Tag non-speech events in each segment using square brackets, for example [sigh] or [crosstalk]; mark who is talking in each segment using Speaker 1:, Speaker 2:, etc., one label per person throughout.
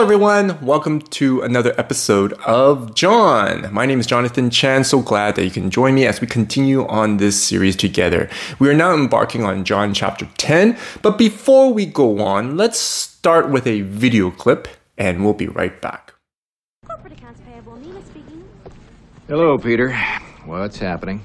Speaker 1: Hello, everyone. Welcome to another episode of John. My name is Jonathan Chan. So glad that you can join me as we continue on this series together. We are now embarking on John chapter 10. But before we go on, let's start with a video clip and we'll be right back.
Speaker 2: Corporate accounts payable. Nina speaking.
Speaker 3: Hello, Peter. What's happening?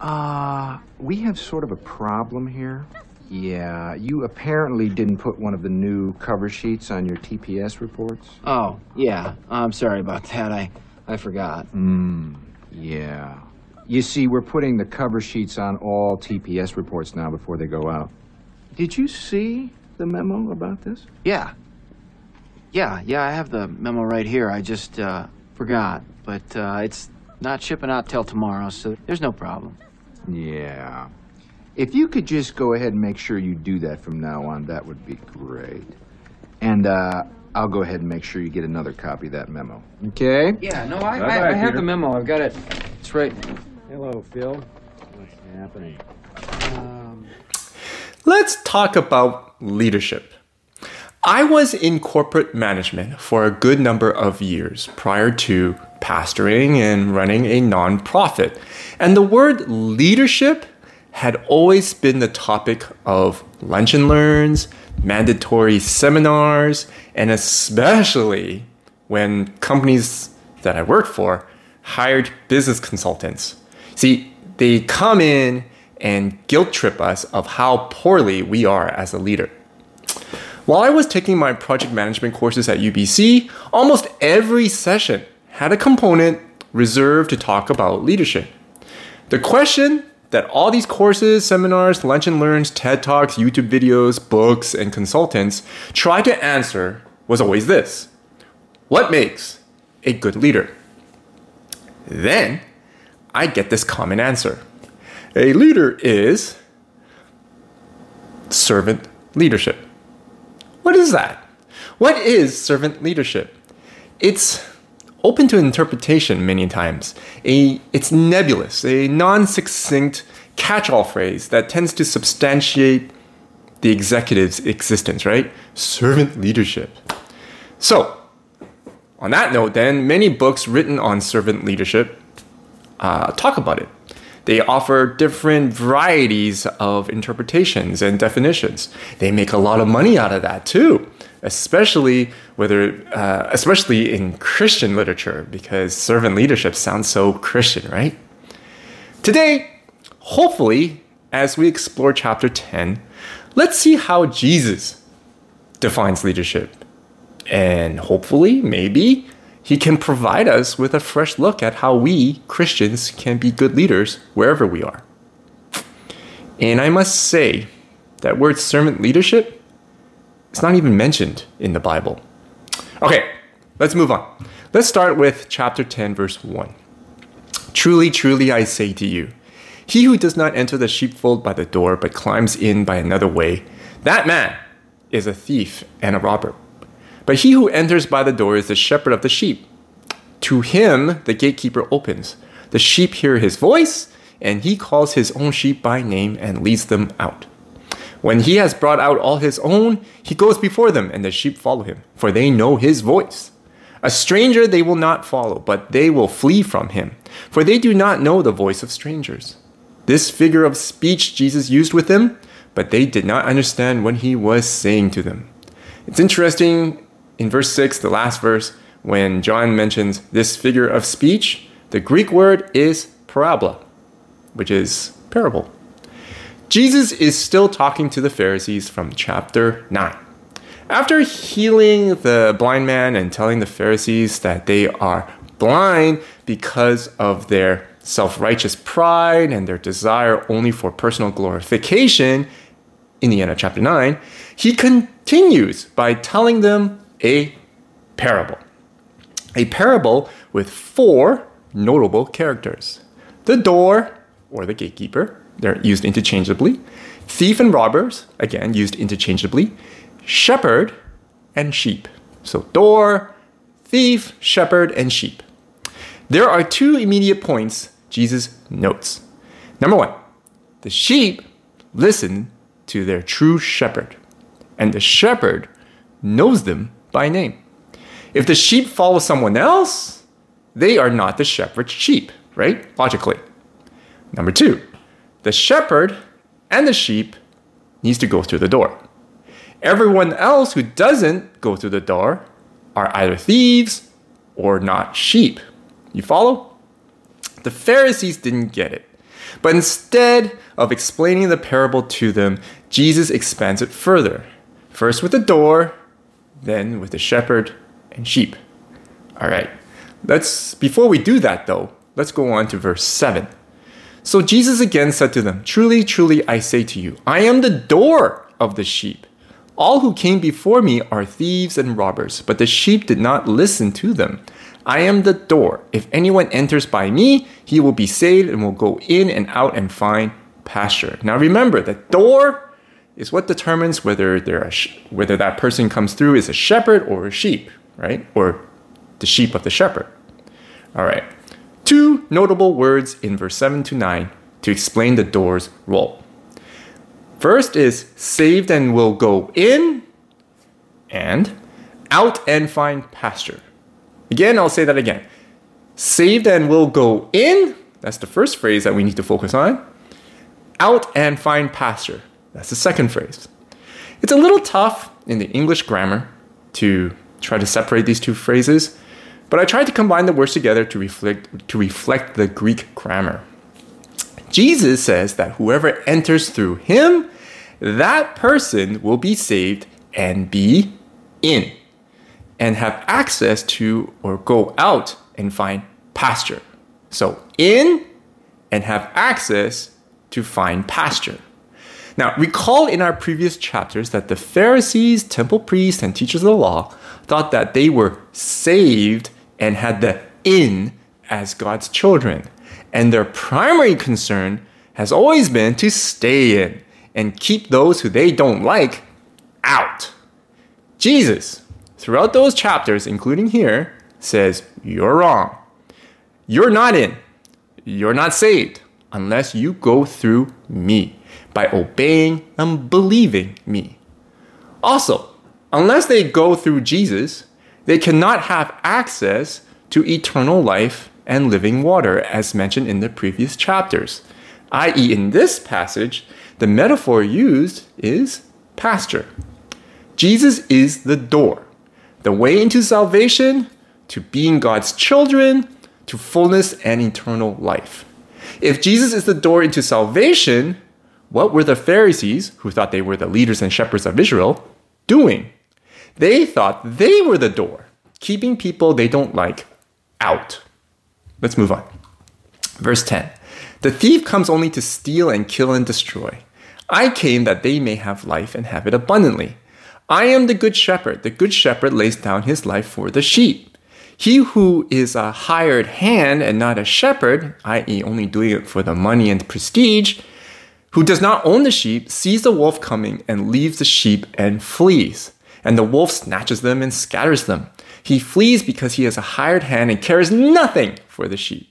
Speaker 3: Uh, we have sort of a problem here. Yeah, you apparently didn't put one of the new cover sheets on your TPS reports.
Speaker 4: Oh, yeah. I'm sorry about that. I I forgot. Hmm.
Speaker 3: Yeah. You see, we're putting the cover sheets on all TPS reports now before they go out. Did you see the memo about this?
Speaker 4: Yeah. Yeah, yeah, I have the memo right here. I just uh forgot. But uh it's not shipping out till tomorrow, so there's no problem.
Speaker 3: Yeah. If you could just go ahead and make sure you do that from now on, that would be great. And uh, I'll go ahead and make sure you get another copy of that memo. Okay?
Speaker 4: Yeah, no, I,
Speaker 3: Bye-bye,
Speaker 4: I, I have
Speaker 3: Peter.
Speaker 4: the memo. I've got it. It's right.
Speaker 3: Hello, Phil. What's happening?
Speaker 1: Let's talk about leadership. I was in corporate management for a good number of years prior to pastoring and running a nonprofit. And the word leadership had always been the topic of lunch and learns, mandatory seminars, and especially when companies that I worked for hired business consultants. See, they come in and guilt trip us of how poorly we are as a leader. While I was taking my project management courses at UBC, almost every session had a component reserved to talk about leadership. The question that all these courses, seminars, lunch and learns, TED Talks, YouTube videos, books, and consultants try to answer was always this What makes a good leader? Then I get this common answer A leader is servant leadership. What is that? What is servant leadership? It's open to interpretation many times. A, it's nebulous, a non succinct catch all phrase that tends to substantiate the executive's existence, right? Servant leadership. So, on that note, then, many books written on servant leadership uh, talk about it. They offer different varieties of interpretations and definitions. They make a lot of money out of that too, especially whether, uh, especially in Christian literature, because servant leadership sounds so Christian, right? Today, hopefully, as we explore chapter 10, let's see how Jesus defines leadership. And hopefully, maybe, he can provide us with a fresh look at how we, Christians, can be good leaders wherever we are. And I must say, that word servant leadership is not even mentioned in the Bible. Okay, let's move on. Let's start with chapter 10, verse 1. Truly, truly, I say to you, he who does not enter the sheepfold by the door, but climbs in by another way, that man is a thief and a robber. But he who enters by the door is the shepherd of the sheep. To him the gatekeeper opens. The sheep hear his voice, and he calls his own sheep by name and leads them out. When he has brought out all his own, he goes before them, and the sheep follow him, for they know his voice. A stranger they will not follow, but they will flee from him, for they do not know the voice of strangers. This figure of speech Jesus used with them, but they did not understand what he was saying to them. It's interesting in verse 6, the last verse, when John mentions this figure of speech, the Greek word is parabola, which is parable. Jesus is still talking to the Pharisees from chapter 9. After healing the blind man and telling the Pharisees that they are blind because of their self righteous pride and their desire only for personal glorification, in the end of chapter 9, he continues by telling them a parable. A parable with four notable characters the door, or the gatekeeper, they're used interchangeably, thief and robbers, again used interchangeably, shepherd, and sheep. So, door, thief, shepherd, and sheep. There are two immediate points Jesus notes. Number one, the sheep listen to their true shepherd, and the shepherd knows them by name. If the sheep follow someone else, they are not the shepherd's sheep, right? Logically. Number two, the shepherd and the sheep needs to go through the door. Everyone else who doesn't go through the door are either thieves or not sheep. You follow? The Pharisees didn't get it. But instead of explaining the parable to them, Jesus expands it further. First with the door, then with the shepherd and sheep. All right. Let's before we do that though, let's go on to verse 7. So Jesus again said to them, Truly, truly, I say to you, I am the door of the sheep. All who came before me are thieves and robbers, but the sheep did not listen to them. I am the door. If anyone enters by me, he will be saved and will go in and out and find pasture. Now remember, the door is what determines whether there sh- whether that person comes through is a shepherd or a sheep, right? Or the sheep of the shepherd. All right. Two notable words in verse 7 to 9 to explain the door's role. First is saved and will go in, and out and find pasture. Again, I'll say that again. Saved and will go in, that's the first phrase that we need to focus on. Out and find pasture, that's the second phrase. It's a little tough in the English grammar to try to separate these two phrases, but I tried to combine the words together to reflect, to reflect the Greek grammar. Jesus says that whoever enters through him, that person will be saved and be in and have access to or go out and find pasture. So, in and have access to find pasture. Now, recall in our previous chapters that the Pharisees, temple priests, and teachers of the law thought that they were saved and had the in as God's children. And their primary concern has always been to stay in and keep those who they don't like out. Jesus, throughout those chapters, including here, says, You're wrong. You're not in. You're not saved unless you go through me by obeying and believing me. Also, unless they go through Jesus, they cannot have access to eternal life and living water, as mentioned in the previous chapters. I.e., in this passage, the metaphor used is pasture. Jesus is the door, the way into salvation, to being God's children, to fullness and eternal life. If Jesus is the door into salvation, what were the Pharisees, who thought they were the leaders and shepherds of Israel, doing? They thought they were the door, keeping people they don't like out. Let's move on. Verse 10 The thief comes only to steal and kill and destroy. I came that they may have life and have it abundantly. I am the good shepherd. The good shepherd lays down his life for the sheep. He who is a hired hand and not a shepherd, i.e., only doing it for the money and prestige, who does not own the sheep, sees the wolf coming and leaves the sheep and flees. And the wolf snatches them and scatters them. He flees because he is a hired hand and cares nothing for the sheep.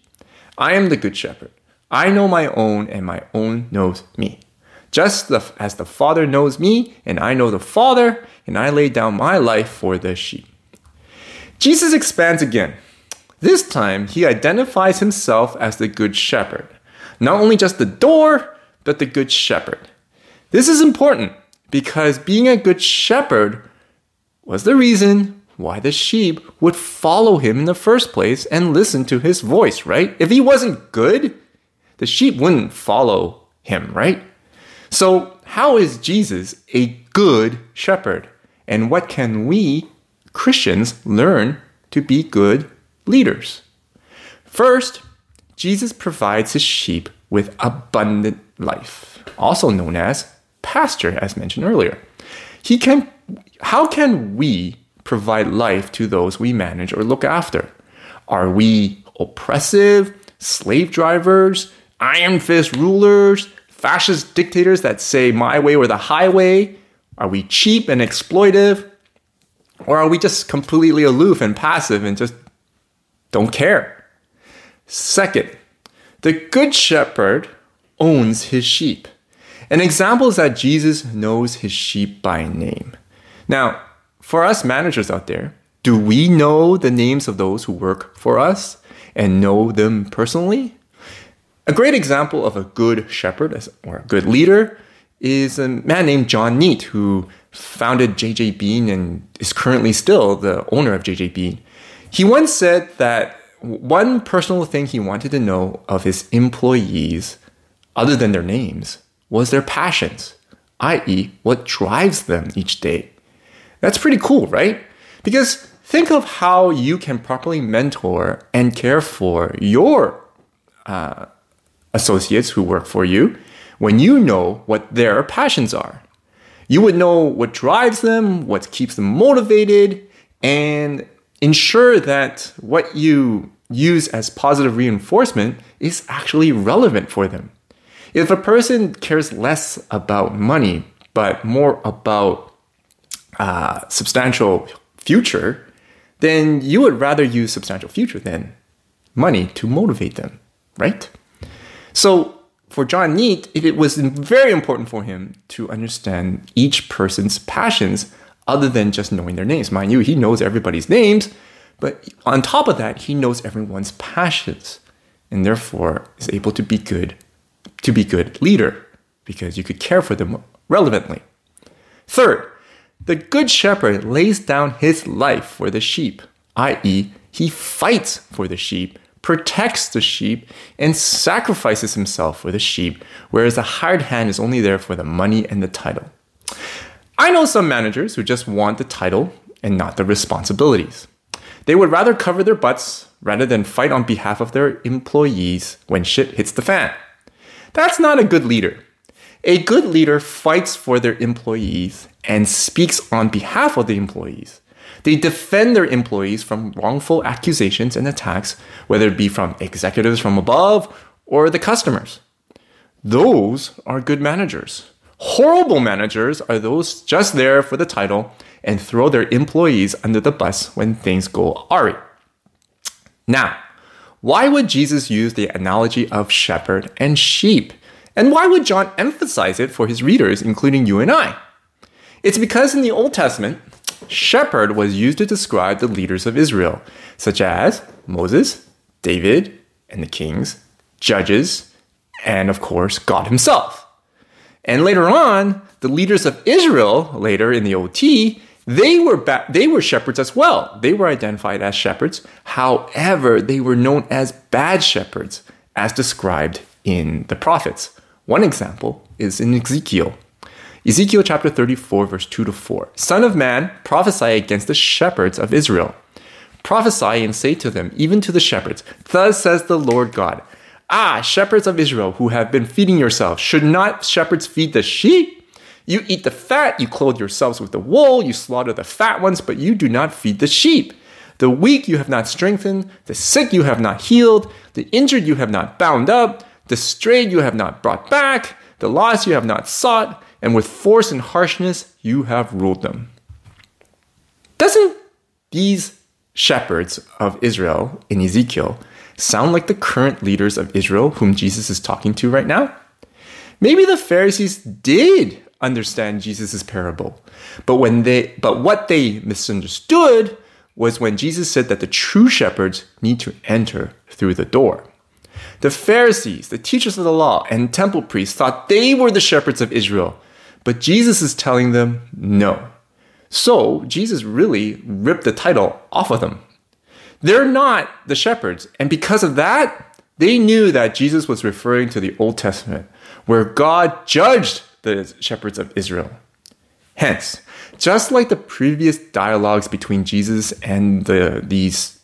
Speaker 1: I am the good shepherd. I know my own, and my own knows me. Just as the Father knows me, and I know the Father, and I lay down my life for the sheep. Jesus expands again. This time, he identifies himself as the Good Shepherd. Not only just the door, but the Good Shepherd. This is important because being a Good Shepherd was the reason why the sheep would follow him in the first place and listen to his voice, right? If he wasn't good, the sheep wouldn't follow him, right? So, how is Jesus a good shepherd? And what can we Christians learn to be good leaders? First, Jesus provides his sheep with abundant life, also known as pasture, as mentioned earlier. He can, how can we provide life to those we manage or look after? Are we oppressive, slave drivers, iron fist rulers, fascist dictators that say my way or the highway? Are we cheap and exploitive? Or are we just completely aloof and passive and just don't care? Second, the good shepherd owns his sheep. An example is that Jesus knows his sheep by name. Now, for us managers out there, Do we know the names of those who work for us and know them personally? A great example of a good shepherd or a good leader is a man named John Neate who founded JJ Bean and is currently still the owner of JJ Bean. He once said that one personal thing he wanted to know of his employees, other than their names, was their passions, i.e., what drives them each day. That's pretty cool, right? Because think of how you can properly mentor and care for your uh, associates who work for you when you know what their passions are. You would know what drives them, what keeps them motivated, and ensure that what you use as positive reinforcement is actually relevant for them. If a person cares less about money, but more about uh, substantial future, then you would rather use substantial future than money to motivate them, right? So for John Neate, it was very important for him to understand each person's passions other than just knowing their names. Mind you, he knows everybody's names, but on top of that, he knows everyone's passions and therefore is able to be good to be good leader because you could care for them relevantly. Third, the good shepherd lays down his life for the sheep, i.e., he fights for the sheep, protects the sheep, and sacrifices himself for the sheep, whereas the hired hand is only there for the money and the title. I know some managers who just want the title and not the responsibilities. They would rather cover their butts rather than fight on behalf of their employees when shit hits the fan. That's not a good leader. A good leader fights for their employees and speaks on behalf of the employees. They defend their employees from wrongful accusations and attacks, whether it be from executives from above or the customers. Those are good managers. Horrible managers are those just there for the title and throw their employees under the bus when things go awry. Now, why would Jesus use the analogy of shepherd and sheep? And why would John emphasize it for his readers, including you and I? It's because in the Old Testament, shepherd was used to describe the leaders of Israel, such as Moses, David, and the kings, judges, and of course, God Himself. And later on, the leaders of Israel, later in the OT, they were ba- they were shepherds as well. They were identified as shepherds. However, they were known as bad shepherds, as described in the prophets. One example is in Ezekiel. Ezekiel chapter 34, verse 2 to 4. Son of man, prophesy against the shepherds of Israel. Prophesy and say to them, even to the shepherds, Thus says the Lord God. Ah, shepherds of Israel who have been feeding yourselves, should not shepherds feed the sheep? You eat the fat, you clothe yourselves with the wool, you slaughter the fat ones, but you do not feed the sheep. The weak you have not strengthened, the sick you have not healed, the injured you have not bound up, the strayed you have not brought back, the lost you have not sought, and with force and harshness you have ruled them. Doesn't these shepherds of Israel in Ezekiel sound like the current leaders of Israel whom Jesus is talking to right now? Maybe the Pharisees did understand Jesus' parable. But when they but what they misunderstood was when Jesus said that the true shepherds need to enter through the door. The Pharisees, the teachers of the law, and temple priests thought they were the shepherds of Israel, but Jesus is telling them no. So Jesus really ripped the title off of them. They're not the shepherds, and because of that, they knew that Jesus was referring to the Old Testament, where God judged the shepherds of Israel. Hence, just like the previous dialogues between Jesus and the, these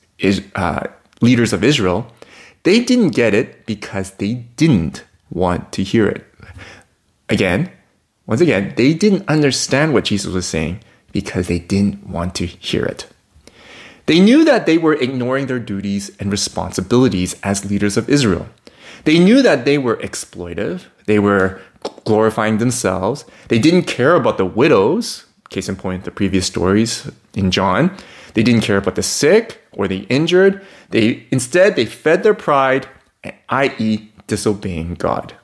Speaker 1: uh, leaders of Israel, they didn't get it because they didn't want to hear it. Again, once again, they didn't understand what Jesus was saying because they didn't want to hear it. They knew that they were ignoring their duties and responsibilities as leaders of Israel. They knew that they were exploitive, they were glorifying themselves. They didn't care about the widows, case in point, the previous stories in John. They didn't care about the sick or the injured. They instead they fed their pride, i.e., disobeying God.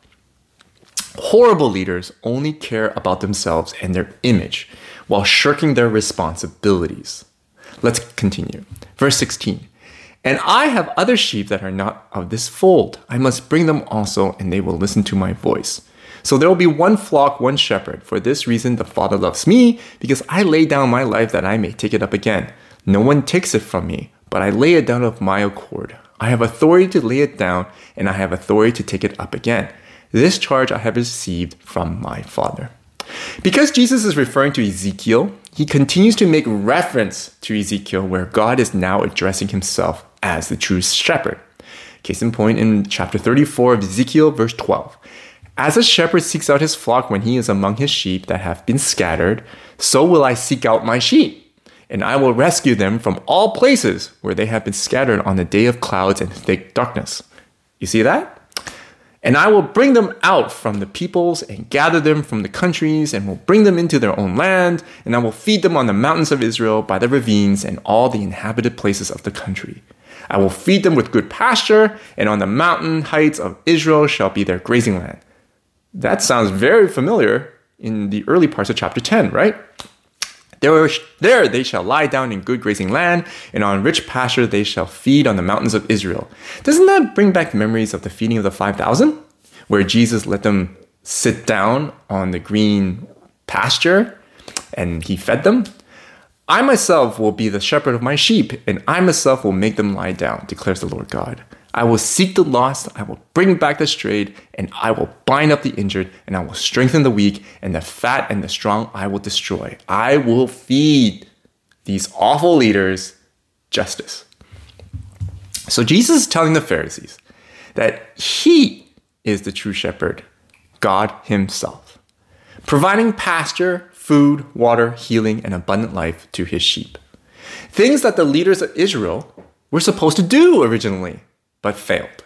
Speaker 1: Horrible leaders only care about themselves and their image while shirking their responsibilities. Let's continue. Verse 16. And I have other sheep that are not of this fold. I must bring them also, and they will listen to my voice. So there will be one flock, one shepherd. For this reason, the Father loves me, because I lay down my life that I may take it up again. No one takes it from me, but I lay it down of my accord. I have authority to lay it down, and I have authority to take it up again. This charge I have received from my Father. Because Jesus is referring to Ezekiel, he continues to make reference to Ezekiel, where God is now addressing himself as the true shepherd. Case in point in chapter 34 of Ezekiel, verse 12. As a shepherd seeks out his flock when he is among his sheep that have been scattered, so will I seek out my sheep, and I will rescue them from all places where they have been scattered on the day of clouds and thick darkness. You see that? And I will bring them out from the peoples and gather them from the countries and will bring them into their own land, and I will feed them on the mountains of Israel by the ravines and all the inhabited places of the country. I will feed them with good pasture, and on the mountain heights of Israel shall be their grazing land. That sounds very familiar in the early parts of chapter 10, right? There, there they shall lie down in good grazing land, and on rich pasture they shall feed on the mountains of Israel. Doesn't that bring back memories of the feeding of the 5,000? Where Jesus let them sit down on the green pasture and he fed them? I myself will be the shepherd of my sheep, and I myself will make them lie down, declares the Lord God. I will seek the lost, I will bring back the strayed, and I will bind up the injured, and I will strengthen the weak, and the fat and the strong I will destroy. I will feed these awful leaders justice. So Jesus is telling the Pharisees that he is the true shepherd, God Himself, providing pasture, food, water, healing, and abundant life to His sheep. Things that the leaders of Israel were supposed to do originally but failed.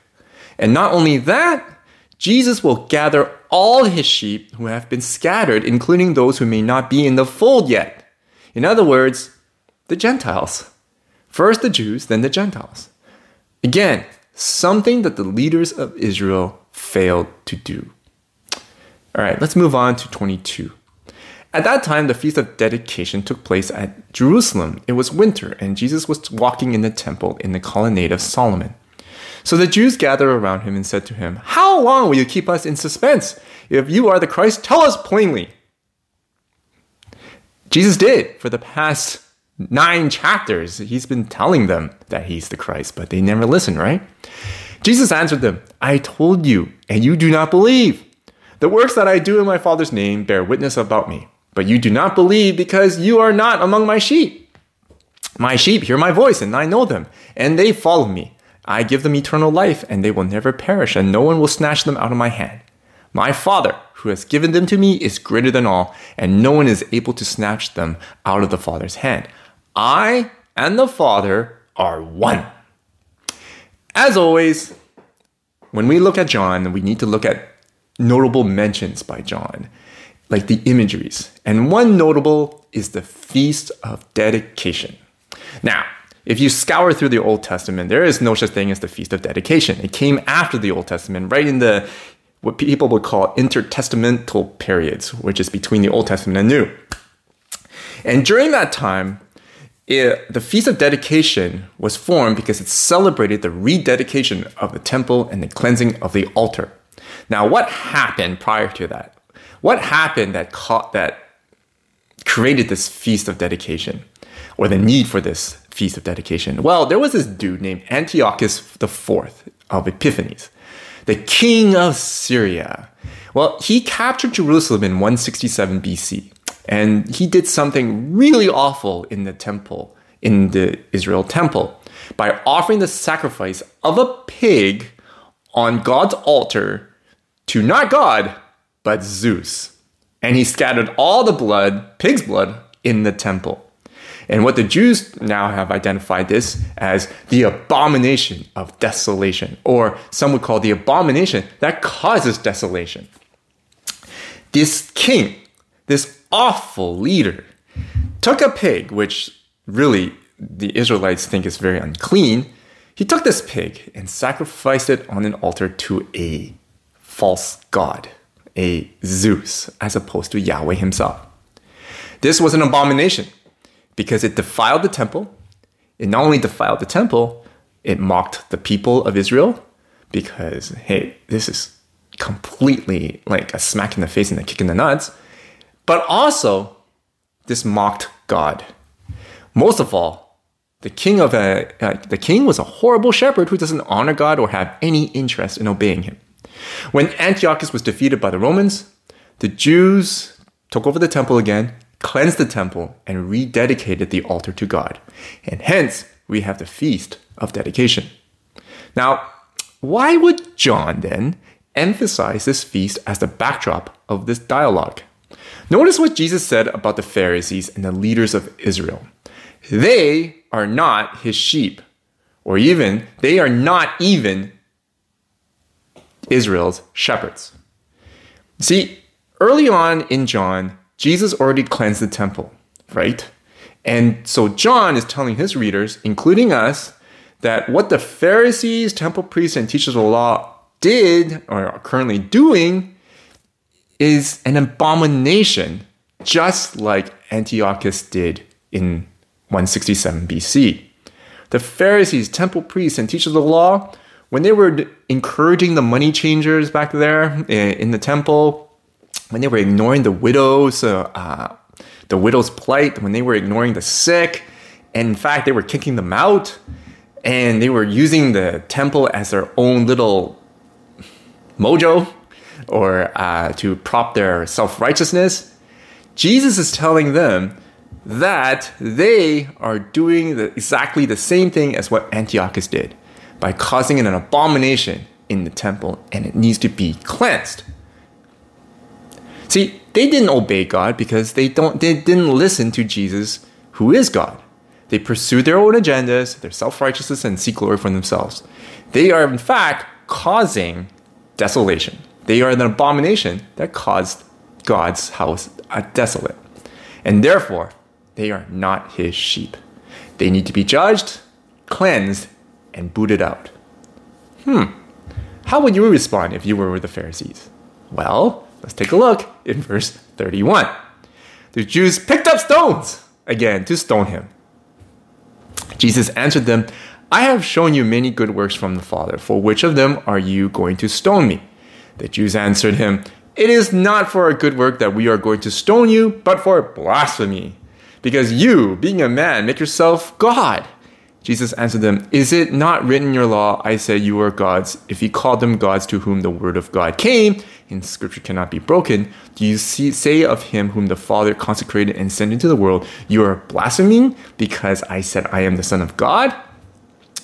Speaker 1: And not only that, Jesus will gather all his sheep who have been scattered, including those who may not be in the fold yet. In other words, the Gentiles. First the Jews, then the Gentiles. Again, something that the leaders of Israel failed to do. All right, let's move on to 22. At that time, the Feast of Dedication took place at Jerusalem. It was winter, and Jesus was walking in the temple in the colonnade of Solomon. So the Jews gathered around him and said to him, How long will you keep us in suspense? If you are the Christ, tell us plainly. Jesus did for the past nine chapters. He's been telling them that he's the Christ, but they never listen, right? Jesus answered them, I told you, and you do not believe. The works that I do in my Father's name bear witness about me, but you do not believe because you are not among my sheep. My sheep hear my voice, and I know them, and they follow me. I give them eternal life, and they will never perish, and no one will snatch them out of my hand. My Father, who has given them to me, is greater than all, and no one is able to snatch them out of the Father's hand. I and the Father are one. As always, when we look at John, we need to look at notable mentions by John, like the imageries. And one notable is the Feast of Dedication. Now, if you scour through the Old Testament, there is no such thing as the Feast of Dedication. It came after the Old Testament, right in the what people would call intertestamental periods, which is between the Old Testament and New. And during that time, it, the Feast of Dedication was formed because it celebrated the rededication of the temple and the cleansing of the altar. Now, what happened prior to that? What happened that caught, that created this Feast of Dedication, or the need for this Feast of Dedication? Well, there was this dude named Antiochus IV of Epiphanes, the king of Syria. Well, he captured Jerusalem in 167 BC, and he did something really awful in the temple, in the Israel temple, by offering the sacrifice of a pig on God's altar to not God, but Zeus. And he scattered all the blood, pig's blood, in the temple. And what the Jews now have identified this as the abomination of desolation, or some would call the abomination that causes desolation. This king, this awful leader, took a pig, which really the Israelites think is very unclean. He took this pig and sacrificed it on an altar to a false god, a Zeus, as opposed to Yahweh himself. This was an abomination because it defiled the temple It not only defiled the temple, it mocked the people of Israel because, hey, this is completely like a smack in the face and a kick in the nuts. But also, this mocked God. Most of all, the king of a uh, the king was a horrible shepherd who doesn't honor God or have any interest in obeying him. When Antiochus was defeated by the Romans, the Jews took over the temple again, cleansed the temple, and rededicated the altar to God. And hence, we have the feast of dedication. Now, why would John then emphasize this feast as the backdrop of this dialogue? Notice what Jesus said about the Pharisees and the leaders of Israel. They are not his sheep, or even, they are not even Israel's shepherds. See, early on in John, Jesus already cleansed the temple, right? And so John is telling his readers, including us, that what the Pharisees, temple priests, and teachers of the law did or are currently doing is an abomination, just like Antiochus did in 167 BC. The Pharisees, temple priests, and teachers of the law, when they were encouraging the money changers back there eh, in the temple, when they were ignoring the widows, uh, uh, the widow's plight, when they were ignoring the sick, and in fact, they were kicking them out, and they were using the temple as their own little mojo or uh, to prop their self righteousness. Jesus is telling them that they are doing the, exactly the same thing as what Antiochus did by causing an abomination in the temple and it needs to be cleansed. See, they didn't obey God because they don't they didn't listen to Jesus who is God. They pursue their own agendas, their self-righteousness and seek glory for themselves. They are in fact causing desolation. They are an abomination that caused God's house desolate. And therefore, they are not his sheep. They need to be judged, cleansed, and booted out. Hmm. How would you respond if you were with the Pharisees? Well, let's take a look in verse 31. The Jews picked up stones again to stone him. Jesus answered them, I have shown you many good works from the Father. For which of them are you going to stone me? The Jews answered him, It is not for a good work that we are going to stone you, but for blasphemy because you, being a man, make yourself God. Jesus answered them, Is it not written in your law, I said you are gods? If he called them gods to whom the word of God came, and scripture cannot be broken, do you see, say of him whom the Father consecrated and sent into the world, You are blaspheming because I said I am the Son of God?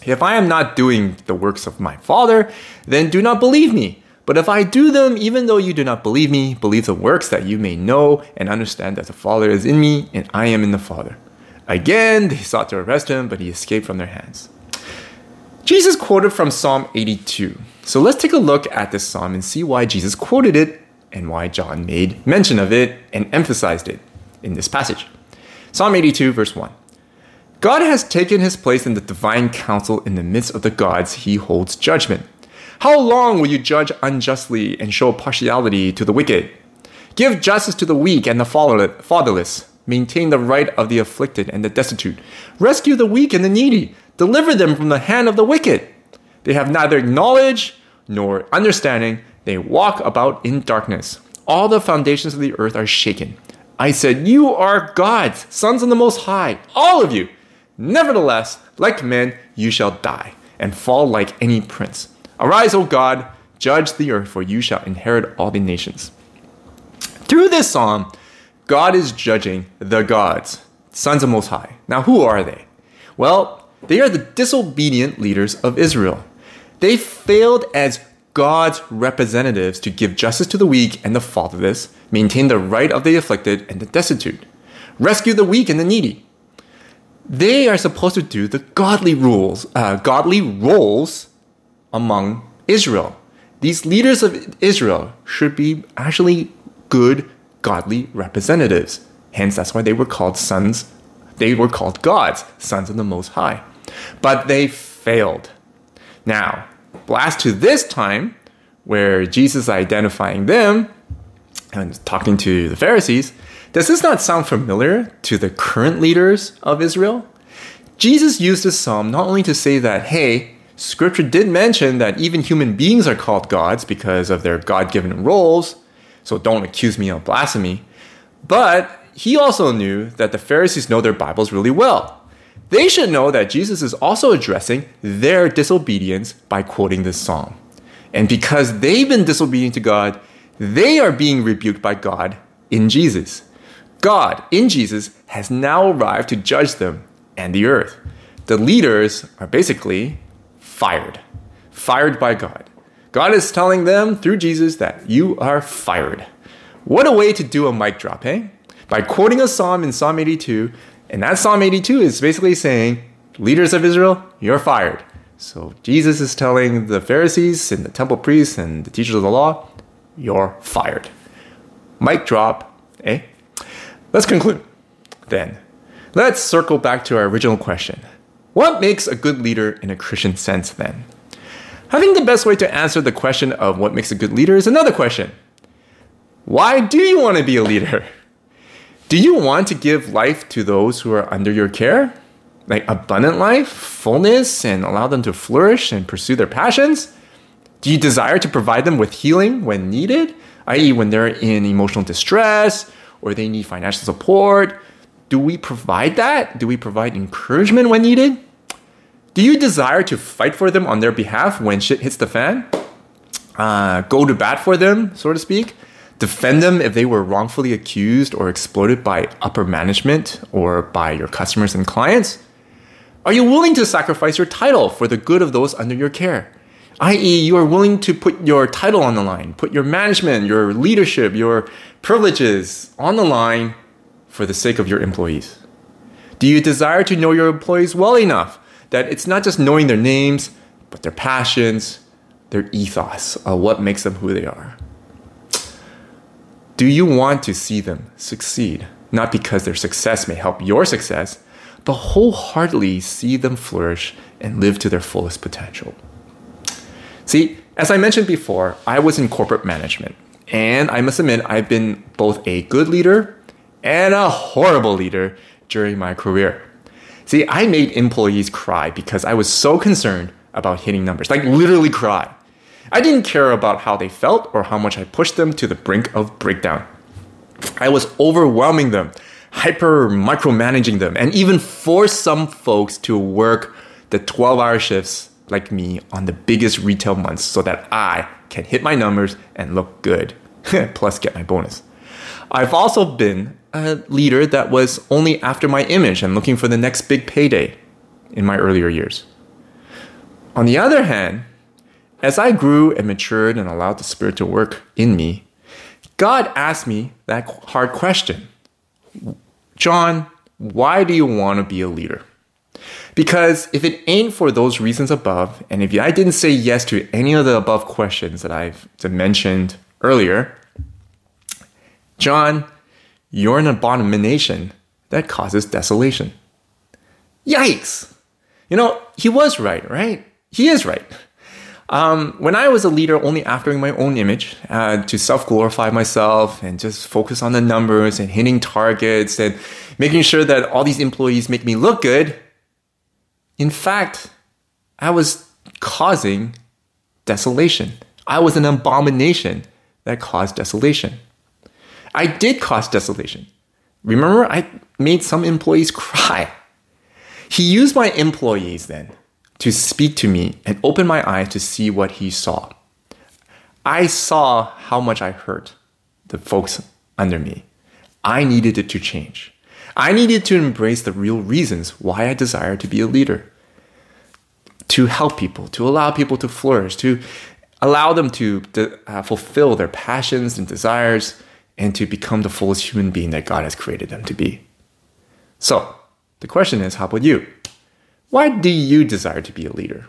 Speaker 1: If I am not doing the works of my Father, then do not believe me. But if I do them, even though you do not believe me, believe the works that you may know and understand that the Father is in me and I am in the Father. Again, they sought to arrest him, but he escaped from their hands. Jesus quoted from Psalm 82. So let's take a look at this psalm and see why Jesus quoted it and why John made mention of it and emphasized it in this passage. Psalm 82, verse 1. God has taken his place in the divine council in the midst of the gods, he holds judgment. How long will you judge unjustly and show partiality to the wicked? Give justice to the weak and the fatherless. Maintain the right of the afflicted and the destitute. Rescue the weak and the needy. Deliver them from the hand of the wicked. They have neither knowledge nor understanding. They walk about in darkness. All the foundations of the earth are shaken. I said, You are gods, sons of the Most High, all of you. Nevertheless, like men, you shall die and fall like any prince. Arise, O God, judge the earth, for you shall inherit all the nations. Through this psalm, God is judging the gods, sons of Most High. Now, who are they? Well, they are the disobedient leaders of Israel. They failed as God's representatives to give justice to the weak and the fatherless, maintain the right of the afflicted and the destitute, rescue the weak and the needy. They are supposed to do the godly rules, uh, godly roles among Israel. These leaders of Israel should be actually good, godly representatives. Hence, that's why they were called sons. They were called gods, sons of the Most High. But they failed. Now, blast to this time, where Jesus identifying them and talking to the Pharisees. Does this not sound familiar to the current leaders of Israel? Jesus used this psalm not only to say that, hey, scripture did mention that even human beings are called gods because of their God given roles, so don't accuse me of blasphemy, but he also knew that the Pharisees know their Bibles really well. They should know that Jesus is also addressing their disobedience by quoting this psalm. And because they've been disobedient to God, they are being rebuked by God in Jesus. God, in Jesus, has now arrived to judge them and the earth. The leaders are basically fired, fired by God. God is telling them through Jesus that you are fired. What a way to do a mic drop, hey? By quoting a psalm in Psalm 82, and that Psalm 82 is basically saying, leaders of Israel, you're fired. So Jesus is telling the Pharisees and the temple priests and the teachers of the law, you're fired. Mic drop, eh? Let's conclude then. Let's circle back to our original question. What makes a good leader in a Christian sense then? I think the best way to answer the question of what makes a good leader is another question. Why do you want to be a leader? Do you want to give life to those who are under your care? Like abundant life, fullness, and allow them to flourish and pursue their passions? Do you desire to provide them with healing when needed, i.e., when they're in emotional distress or they need financial support? Do we provide that? Do we provide encouragement when needed? Do you desire to fight for them on their behalf when shit hits the fan? Uh, go to bat for them, so to speak? Defend them if they were wrongfully accused or exploited by upper management or by your customers and clients? Are you willing to sacrifice your title for the good of those under your care? i.e., you are willing to put your title on the line, put your management, your leadership, your privileges on the line for the sake of your employees? Do you desire to know your employees well enough that it's not just knowing their names, but their passions, their ethos of what makes them who they are? Do you want to see them succeed? Not because their success may help your success, but wholeheartedly see them flourish and live to their fullest potential. See, as I mentioned before, I was in corporate management, and I must admit, I've been both a good leader and a horrible leader during my career. See, I made employees cry because I was so concerned about hitting numbers, like literally cry. I didn't care about how they felt or how much I pushed them to the brink of breakdown. I was overwhelming them, hyper micromanaging them, and even forced some folks to work the 12 hour shifts like me on the biggest retail months so that I can hit my numbers and look good, [laughs] plus get my bonus. I've also been a leader that was only after my image and looking for the next big payday in my earlier years. On the other hand, as I grew and matured and allowed the Spirit to work in me, God asked me that hard question John, why do you want to be a leader? Because if it ain't for those reasons above, and if I didn't say yes to any of the above questions that I've mentioned earlier, John, you're an abomination that causes desolation. Yikes! You know, he was right, right? He is right. Um, when I was a leader, only aftering my own image uh, to self glorify myself and just focus on the numbers and hitting targets and making sure that all these employees make me look good. In fact, I was causing desolation. I was an abomination that caused desolation. I did cause desolation. Remember, I made some employees [laughs] cry. He used my employees then to speak to me and open my eyes to see what he saw. I saw how much I hurt the folks under me. I needed it to change. I needed to embrace the real reasons why I desire to be a leader. To help people, to allow people to flourish, to allow them to uh, fulfill their passions and desires, and to become the fullest human being that God has created them to be. So, the question is how about you? Why do you desire to be a leader?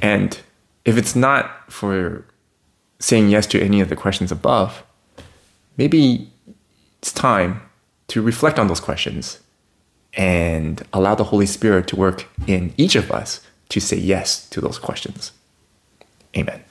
Speaker 1: And if it's not for saying yes to any of the questions above, maybe it's time to reflect on those questions and allow the Holy Spirit to work in each of us to say yes to those questions. Amen.